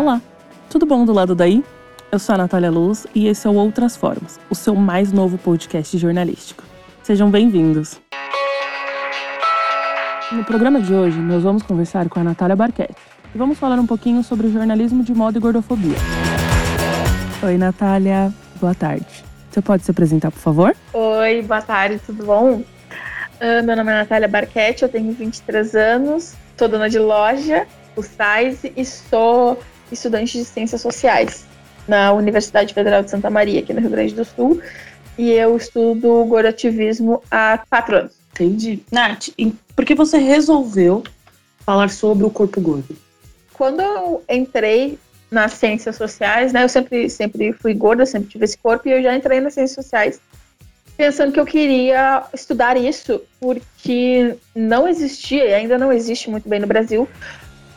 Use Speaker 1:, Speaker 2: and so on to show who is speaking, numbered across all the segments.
Speaker 1: Olá, tudo bom do lado daí? Eu sou a Natália Luz e esse é o Outras Formas, o seu mais novo podcast jornalístico. Sejam bem-vindos. No programa de hoje, nós vamos conversar com a Natália Barquete e vamos falar um pouquinho sobre jornalismo de moda e gordofobia. Oi, Natália. Boa tarde. Você pode se apresentar, por favor?
Speaker 2: Oi, boa tarde, tudo bom? Uh, meu nome é Natália Barquete, eu tenho 23 anos, sou dona de loja, o SAIS, e sou estudante de Ciências Sociais na Universidade Federal de Santa Maria, aqui no Rio Grande do Sul, e eu estudo gorativismo há quatro anos.
Speaker 3: Entendi. Nath, por que você resolveu falar sobre o corpo gordo?
Speaker 2: Quando eu entrei nas ciências sociais, né, eu sempre, sempre fui gorda, sempre tive esse corpo, e eu já entrei nas ciências sociais pensando que eu queria estudar isso, porque não existia, e ainda não existe muito bem no Brasil,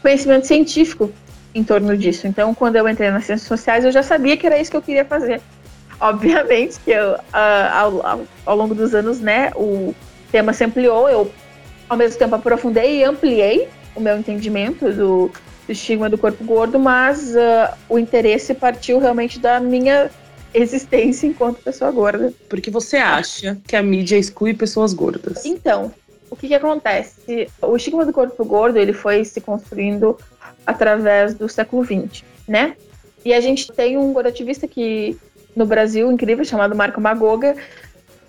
Speaker 2: conhecimento científico em torno disso. Então, quando eu entrei nas ciências sociais, eu já sabia que era isso que eu queria fazer. Obviamente que eu, uh, ao, ao, ao, longo dos anos, né, o tema se ampliou, eu ao mesmo tempo aprofundei e ampliei o meu entendimento do, do estigma do corpo gordo, mas uh, o interesse partiu realmente da minha existência enquanto pessoa gorda.
Speaker 3: Porque você acha que a mídia exclui pessoas gordas?
Speaker 2: Então, o que, que acontece? O estigma do corpo gordo ele foi se construindo através do século XX, né? E a gente tem um gordativista que no Brasil incrível chamado Marco Magoga.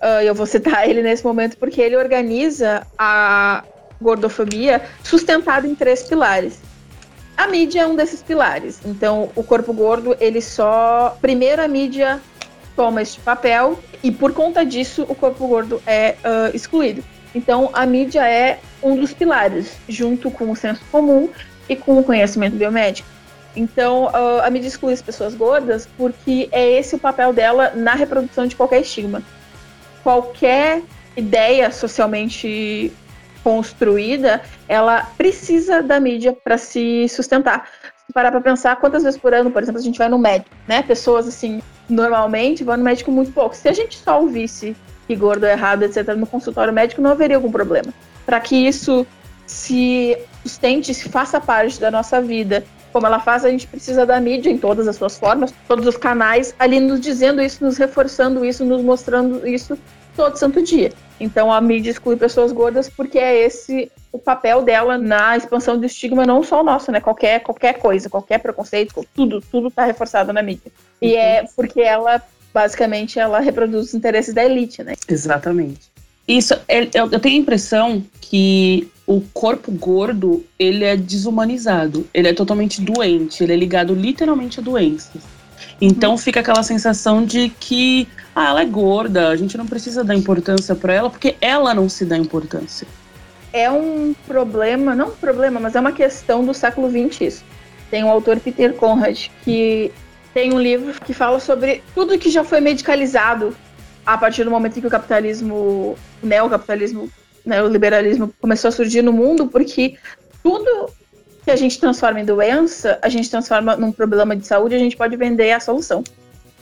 Speaker 2: Uh, eu vou citar ele nesse momento porque ele organiza a gordofobia sustentada em três pilares. A mídia é um desses pilares. Então, o corpo gordo, ele só. Primeiro, a mídia toma este papel e, por conta disso, o corpo gordo é uh, excluído. Então, a mídia é um dos pilares, junto com o senso comum e com o conhecimento biomédico. Então, a mídia exclui as pessoas gordas porque é esse o papel dela na reprodução de qualquer estigma. Qualquer ideia socialmente construída, ela precisa da mídia para se sustentar. Se parar para pensar, quantas vezes por ano, por exemplo, a gente vai no médico, né? Pessoas assim, normalmente vão no médico muito pouco. Se a gente só ouvisse que gordo é errado, etc., no consultório médico, não haveria algum problema. Para que isso se sustente, se faça parte da nossa vida, como ela faz, a gente precisa da mídia em todas as suas formas, todos os canais ali nos dizendo isso, nos reforçando isso, nos mostrando isso todo santo dia. Então a mídia exclui pessoas gordas porque é esse o papel dela na expansão do estigma, não só o nosso, né? Qualquer, qualquer coisa, qualquer preconceito, tudo, tudo tá reforçado na mídia. E é uhum. porque ela, basicamente, ela reproduz os interesses da elite, né?
Speaker 3: Exatamente. Isso, eu, eu tenho a impressão que o corpo gordo, ele é desumanizado, ele é totalmente doente, ele é ligado literalmente a doenças. Então uhum. fica aquela sensação de que ah, ela é gorda, a gente não precisa dar importância para ela porque ela não se dá importância.
Speaker 2: É um problema, não um problema, mas é uma questão do século XX isso. Tem o autor Peter Conrad que tem um livro que fala sobre tudo que já foi medicalizado a partir do momento em que o capitalismo, o neocapitalismo, né, o liberalismo começou a surgir no mundo, porque tudo que a gente transforma em doença, a gente transforma num problema de saúde, a gente pode vender a solução.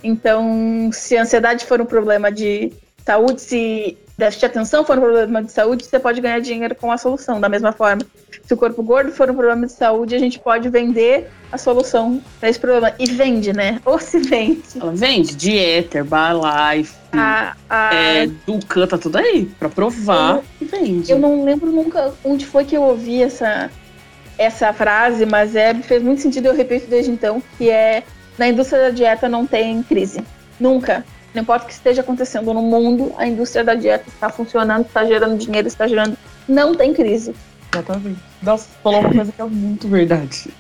Speaker 2: Então, se a ansiedade for um problema de saúde, se déficit de atenção for um problema de saúde, você pode ganhar dinheiro com a solução. Da mesma forma, se o corpo gordo for um problema de saúde, a gente pode vender a solução para esse problema. E vende, né? Ou se vende.
Speaker 3: Ela vende dieta, Herbalife, a, a... É, Ducan, tá tudo aí para provar eu,
Speaker 2: e
Speaker 3: vende.
Speaker 2: Eu não lembro nunca onde foi que eu ouvi essa, essa frase, mas é, fez muito sentido, eu repito desde então, que é na indústria da dieta não tem crise. Nunca. Não importa o que esteja acontecendo no mundo, a indústria da dieta está funcionando, está gerando dinheiro, está gerando. Não tem crise.
Speaker 3: Exatamente. Nossa, falou uma coisa que é muito verdade.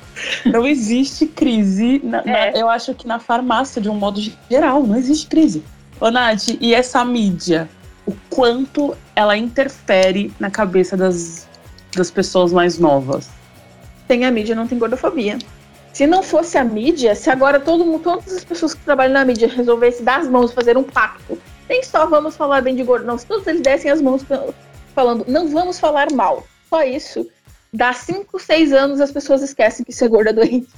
Speaker 3: Não existe crise. Na, é. na, eu acho que na farmácia, de um modo geral, não existe crise. Ô, Nath, e essa mídia? O quanto ela interfere na cabeça das, das pessoas mais novas?
Speaker 2: Tem a mídia, não tem gordofobia. Se não fosse a mídia, se agora todo mundo, todas as pessoas que trabalham na mídia resolvessem dar as mãos, fazer um pacto, nem só vamos falar bem de gordo, não, se todos eles dessem as mãos falando, não vamos falar mal, só isso, dá 5, 6 anos as pessoas esquecem que ser gordo é doente.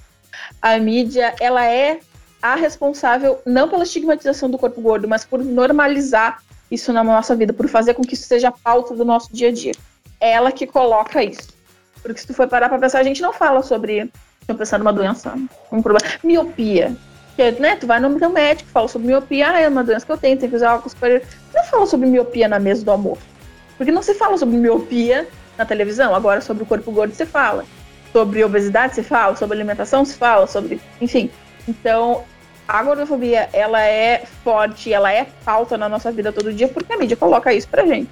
Speaker 2: A mídia, ela é a responsável não pela estigmatização do corpo gordo, mas por normalizar isso na nossa vida, por fazer com que isso seja a pauta do nosso dia a dia. É ela que coloca isso. Porque se tu for parar pra pensar, a gente não fala sobre eu pensar numa doença, um problema. Miopia. Que, né, tu vai no teu médico, fala sobre miopia, ah, é uma doença que eu tenho, tem que usar óculos para Não fala sobre miopia na mesa do almoço. Porque não se fala sobre miopia na televisão, agora sobre o corpo gordo se fala. Sobre obesidade se fala, sobre alimentação se fala, sobre. Enfim. Então, a gordofobia, ela é forte, ela é falta na nossa vida todo dia, porque a mídia coloca isso pra gente.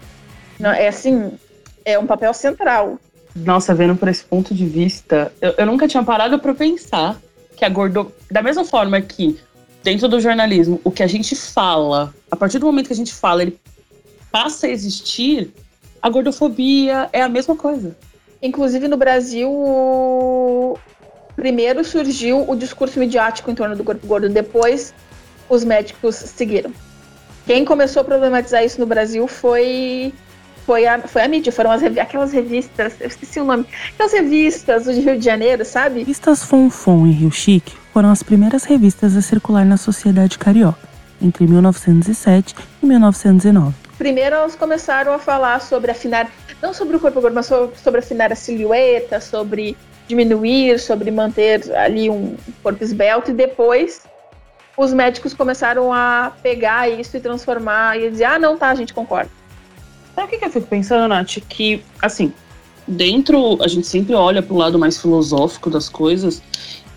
Speaker 2: É assim, é um papel central.
Speaker 3: Nossa, vendo por esse ponto de vista, eu, eu nunca tinha parado para pensar que a gordo... Da mesma forma que dentro do jornalismo, o que a gente fala, a partir do momento que a gente fala, ele passa a existir, a gordofobia é a mesma coisa.
Speaker 2: Inclusive no Brasil, primeiro surgiu o discurso midiático em torno do corpo gordo, depois os médicos seguiram. Quem começou a problematizar isso no Brasil foi foi a, foi a mídia, foram as, aquelas revistas, eu esqueci o nome, aquelas revistas do Rio de Janeiro, sabe?
Speaker 1: Revistas Fonfon e Rio Chique foram as primeiras revistas a circular na sociedade carioca, entre 1907 e 1909.
Speaker 2: Primeiro elas começaram a falar sobre afinar, não sobre o corpo gordo, mas sobre afinar a silhueta, sobre diminuir, sobre manter ali um corpo esbelto e depois os médicos começaram a pegar isso e transformar e dizer, ah, não, tá, a gente concorda.
Speaker 3: Sabe o que, que eu fico pensando, Nath? Que, assim, dentro, a gente sempre olha para o lado mais filosófico das coisas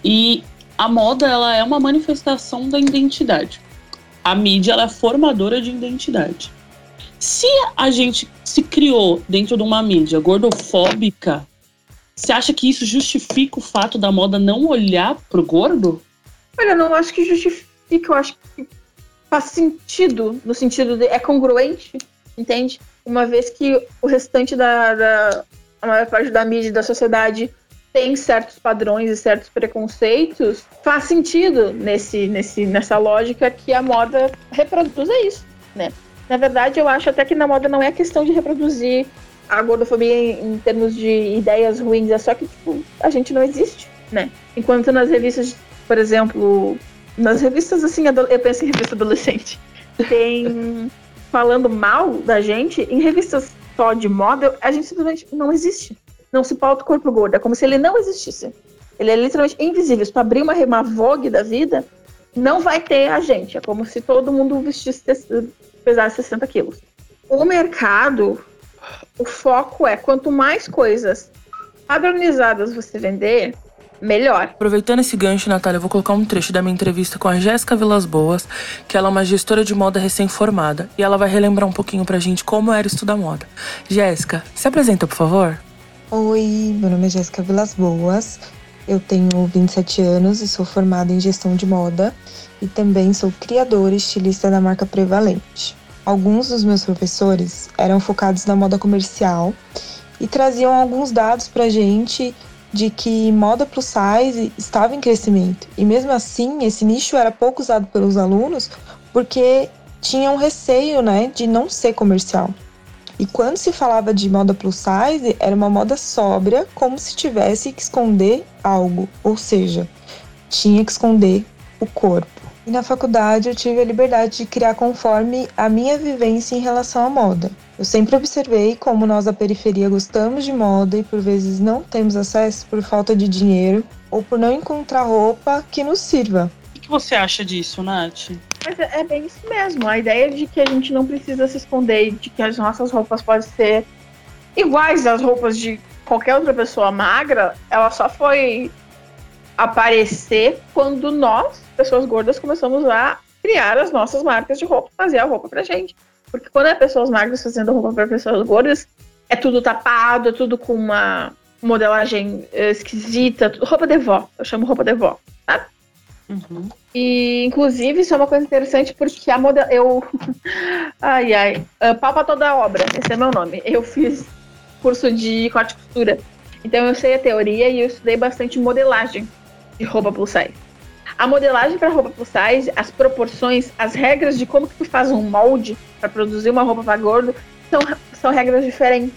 Speaker 3: e a moda, ela é uma manifestação da identidade. A mídia, ela é formadora de identidade. Se a gente se criou dentro de uma mídia gordofóbica, você acha que isso justifica o fato da moda não olhar pro gordo?
Speaker 2: Olha, eu não acho que justifica, eu acho que faz sentido, no sentido de é congruente, entende? Uma vez que o restante da, da a maior parte da mídia da sociedade tem certos padrões e certos preconceitos, faz sentido nesse, nesse, nessa lógica que a moda reproduza isso, né? Na verdade, eu acho até que na moda não é questão de reproduzir a gordofobia em, em, termos de ideias ruins, é só que tipo, a gente não existe, né? Enquanto nas revistas, por exemplo, nas revistas assim, eu penso em revista adolescente, tem falando mal da gente, em revistas só de moda, a gente simplesmente não existe. Não se pauta o corpo gordo, é como se ele não existisse. Ele é literalmente invisível. Se tu abrir uma, uma Vogue da vida, não vai ter a gente. É como se todo mundo vestisse, pesasse 60 quilos. O mercado o foco é quanto mais coisas padronizadas você vender, melhor.
Speaker 1: Aproveitando esse gancho, Natália, eu vou colocar um trecho da minha entrevista com a Jéssica Vilas Boas, que ela é uma gestora de moda recém-formada, e ela vai relembrar um pouquinho pra gente como era estudar moda. Jéssica, se apresenta, por favor.
Speaker 4: Oi, meu nome é Jéssica Vilas Boas, eu tenho 27 anos e sou formada em gestão de moda e também sou criadora e estilista da marca Prevalente. Alguns dos meus professores eram focados na moda comercial e traziam alguns dados para gente de que moda plus size estava em crescimento. E mesmo assim, esse nicho era pouco usado pelos alunos porque tinham receio, né, de não ser comercial. E quando se falava de moda plus size, era uma moda sóbria, como se tivesse que esconder algo, ou seja, tinha que esconder o corpo. E na faculdade eu tive a liberdade de criar conforme a minha vivência em relação à moda. Eu sempre observei como nós da periferia gostamos de moda e por vezes não temos acesso por falta de dinheiro ou por não encontrar roupa que nos sirva.
Speaker 3: O que você acha disso, Nath?
Speaker 2: Mas é, é bem isso mesmo. A ideia de que a gente não precisa se esconder, de que as nossas roupas podem ser iguais às roupas de qualquer outra pessoa magra, ela só foi aparecer quando nós, pessoas gordas, começamos a criar as nossas marcas de roupa, fazer a roupa pra gente. Porque quando é pessoas magras fazendo roupa para pessoas gordas, é tudo tapado, é tudo com uma modelagem eh, esquisita, roupa de vó. Eu chamo roupa de vó, sabe? Uhum. E, inclusive, isso é uma coisa interessante porque a modelo. Eu. ai, ai. Uh, Palpa toda a obra, esse é meu nome. Eu fiz curso de corte e costura. Então eu sei a teoria e eu estudei bastante modelagem de roupa plus size. A modelagem para roupa plus size, as proporções, as regras de como que tu faz um molde para produzir uma roupa para gordo são, são regras diferentes.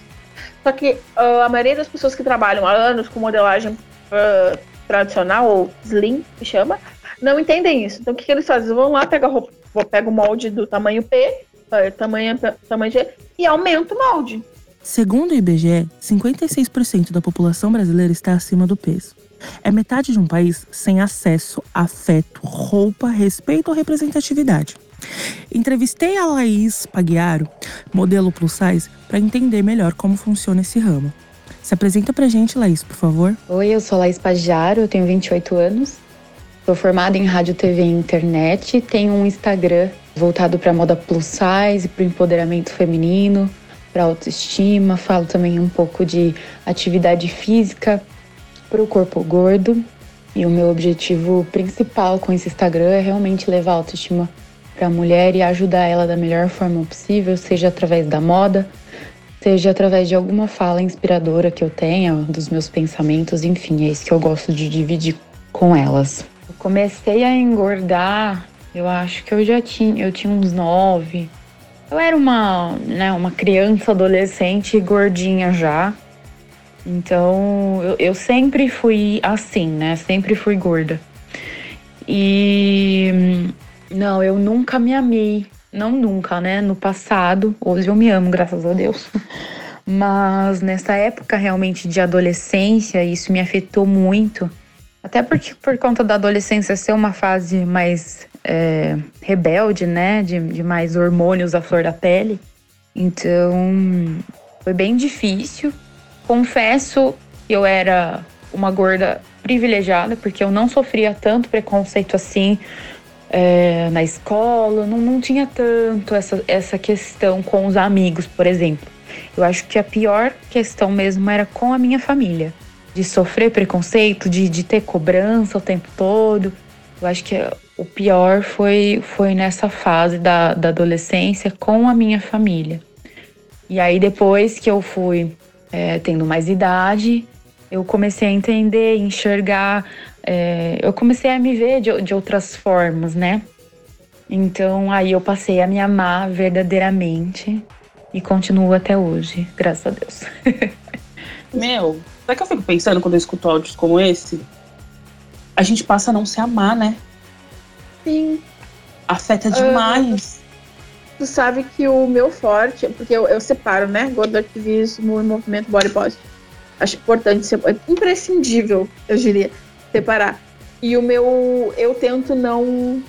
Speaker 2: Só que uh, a maioria das pessoas que trabalham há anos com modelagem uh, tradicional ou slim, que chama, não entendem isso. Então o que, que eles fazem? Vão lá, pegam a roupa, pega o molde do tamanho P, uh, tamanho, tamanho G, e aumenta o molde.
Speaker 1: Segundo o IBGE, 56% da população brasileira está acima do peso. É metade de um país sem acesso, afeto, roupa, respeito ou representatividade. Entrevistei a Laís Paguiaro, modelo plus size, para entender melhor como funciona esse ramo. Se apresenta pra gente, Laís, por favor.
Speaker 5: Oi, eu sou Laís Pagiaro, eu tenho 28 anos. Sou formada em rádio, TV e internet. Tenho um Instagram voltado para moda plus size, para empoderamento feminino, para autoestima. Falo também um pouco de atividade física para o corpo gordo. E o meu objetivo principal com esse Instagram é realmente levar a autoestima para a mulher e ajudar ela da melhor forma possível, seja através da moda, seja através de alguma fala inspiradora que eu tenha, dos meus pensamentos, enfim, é isso que eu gosto de dividir com elas. Eu comecei a engordar, eu acho que eu já tinha, eu tinha uns nove. Eu era uma, né, uma criança, adolescente, gordinha já. Então, eu, eu sempre fui assim, né? Sempre fui gorda. E não, eu nunca me amei. Não nunca, né? No passado. Hoje eu me amo, graças a Deus. Mas nessa época realmente de adolescência, isso me afetou muito. Até porque por conta da adolescência ser uma fase mais é, rebelde, né? De, de mais hormônios à flor da pele. Então foi bem difícil. Confesso que eu era uma gorda privilegiada, porque eu não sofria tanto preconceito assim é, na escola, não, não tinha tanto essa, essa questão com os amigos, por exemplo. Eu acho que a pior questão mesmo era com a minha família, de sofrer preconceito, de, de ter cobrança o tempo todo. Eu acho que o pior foi, foi nessa fase da, da adolescência com a minha família. E aí, depois que eu fui é, tendo mais idade, eu comecei a entender, enxergar é, eu comecei a me ver de, de outras formas, né? Então aí eu passei a me amar verdadeiramente e continuo até hoje, graças a Deus.
Speaker 3: Meu, sabe que eu fico pensando quando eu escuto áudios como esse? A gente passa a não se amar, né?
Speaker 2: Sim.
Speaker 3: Afeta demais.
Speaker 2: Tu sabe que o meu forte, porque eu, eu separo, né? Gordoativismo e movimento body positive. Acho importante, é imprescindível, eu diria separar. E o meu, eu tento não,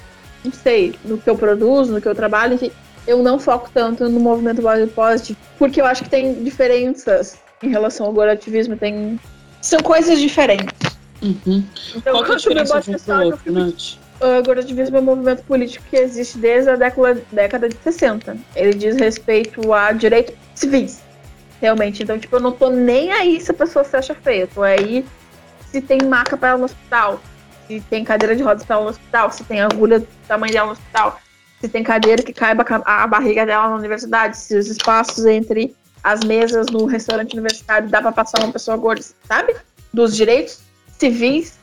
Speaker 2: não sei, no que eu produzo, no que eu trabalho, eu não foco tanto no movimento body positive, porque eu acho que tem diferenças em relação ao gorativismo, tem são coisas diferentes.
Speaker 3: Uhum. Então, Qual que é a diferença um pro outro, Nath?
Speaker 2: O gorativismo é um movimento político que existe desde a década, década de 60. Ele diz respeito a direitos civis, realmente. Então, tipo, eu não tô nem aí se a pessoa se acha feia. Eu tô aí se tem maca para ela no hospital, se tem cadeira de rodas para ela no hospital, se tem agulha do tamanho dela no hospital, se tem cadeira que caiba a barriga dela na universidade, se os espaços entre as mesas no restaurante universitário dá para passar uma pessoa gorda, sabe? Dos direitos civis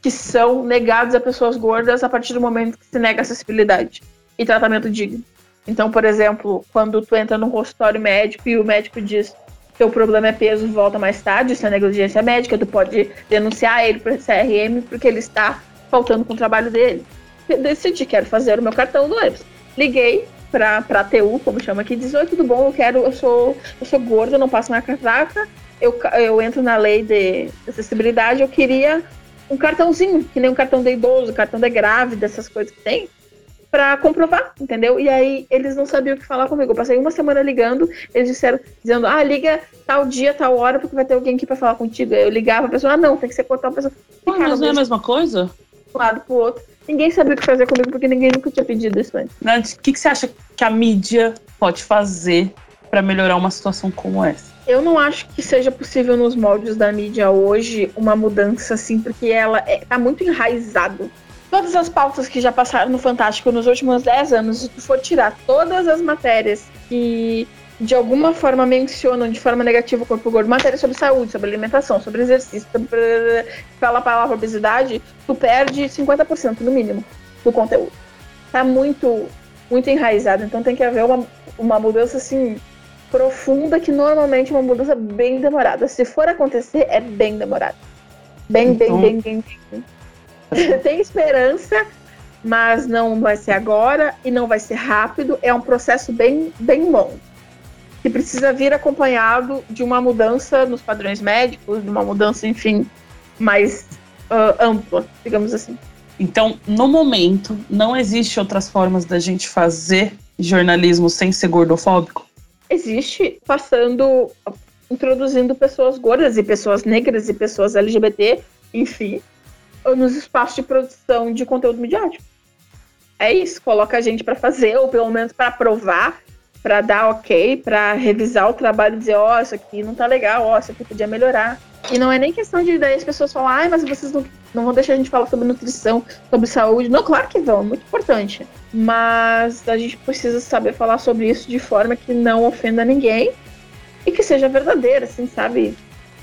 Speaker 2: que são negados a pessoas gordas a partir do momento que se nega acessibilidade e tratamento digno. Então, por exemplo, quando tu entra num consultório médico e o médico diz teu problema é peso, volta mais tarde, isso é negligência médica, tu pode denunciar ele para CRM porque ele está faltando com o trabalho dele. Eu decidi, quero fazer o meu cartão do ônibus. Liguei para a TU, como chama aqui, diz, oi, tudo bom, eu quero, eu sou, eu sou gorda, não passo na catraca, eu, eu entro na lei de acessibilidade, eu queria um cartãozinho, que nem um cartão de idoso, cartão de grávida, essas coisas que tem para comprovar, entendeu? E aí eles não sabiam o que falar comigo. Eu passei uma semana ligando, eles disseram, dizendo, ah, liga tal dia, tal hora, porque vai ter alguém aqui para falar contigo. Aí eu ligava, a pessoa, ah, não, tem que ser com tal pessoa.
Speaker 3: Ah, mas não é a mesma coisa?
Speaker 2: Um lado pro outro. Ninguém sabia o que fazer comigo, porque ninguém nunca tinha pedido isso antes.
Speaker 3: O que, que você acha que a mídia pode fazer para melhorar uma situação como essa?
Speaker 2: Eu não acho que seja possível nos moldes da mídia hoje uma mudança assim, porque ela é, tá muito enraizado todas as pautas que já passaram no Fantástico nos últimos 10 anos, se tu for tirar todas as matérias que de alguma forma mencionam de forma negativa o corpo gordo, matérias sobre saúde, sobre alimentação, sobre exercício, sobre pela palavra obesidade, tu perde 50% no mínimo do conteúdo. Tá muito, muito enraizado, então tem que haver uma, uma mudança assim profunda que normalmente é uma mudança bem demorada. Se for acontecer, é bem demorado. Bem, então, bem, bem, bem, bem. tem esperança, mas não vai ser agora e não vai ser rápido. É um processo bem, bem longo. Que precisa vir acompanhado de uma mudança nos padrões médicos, de uma mudança, enfim, mais uh, ampla, digamos assim.
Speaker 3: Então, no momento, não existe outras formas da gente fazer jornalismo sem ser gordofóbico?
Speaker 2: Existe passando, introduzindo pessoas gordas e pessoas negras e pessoas LGBT, enfim, nos espaços de produção de conteúdo midiático. É isso, coloca a gente para fazer, ou pelo menos para provar, para dar ok, para revisar o trabalho e dizer, ó, oh, isso aqui não tá legal, ó, oh, isso aqui podia melhorar. E não é nem questão de daí as pessoas falam, ai, mas vocês não, não vão deixar a gente falar sobre nutrição, sobre saúde. Não, claro que vão, é muito importante. Mas a gente precisa saber falar sobre isso de forma que não ofenda ninguém e que seja verdadeira, assim, sabe?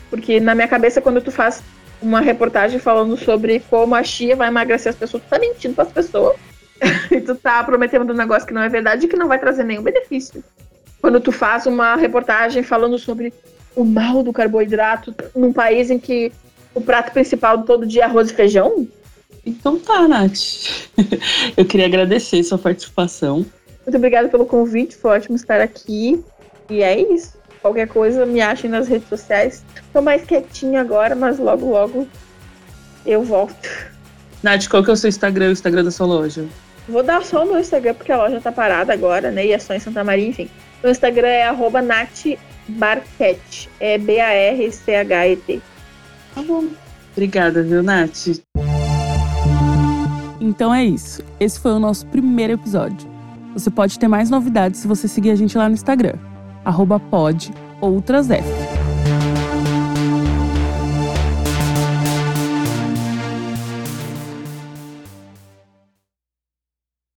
Speaker 2: Porque na minha cabeça, quando tu faz uma reportagem falando sobre como a chia vai emagrecer as pessoas, tu tá mentindo para as pessoas. e tu tá prometendo um negócio que não é verdade e que não vai trazer nenhum benefício. Quando tu faz uma reportagem falando sobre o mal do carboidrato num país em que o prato principal todo dia é arroz e feijão?
Speaker 3: Então tá, Nath. Eu queria agradecer sua participação.
Speaker 2: Muito obrigada pelo convite, foi ótimo estar aqui. E é isso. Qualquer coisa, me achem nas redes sociais. Tô mais quietinha agora, mas logo, logo eu volto.
Speaker 3: Nath, qual que é o seu Instagram o Instagram da sua loja?
Speaker 2: Vou dar só o meu Instagram, porque a loja tá parada agora, né? E é só em Santa Maria, enfim. Meu Instagram é arroba natbarquete. É B-A-R-C-H-E-T.
Speaker 3: Tá bom. Obrigada, viu, Nath? Então é isso. Esse foi o nosso primeiro episódio. Você pode ter mais novidades se você seguir a gente lá no Instagram. Arroba pod outras.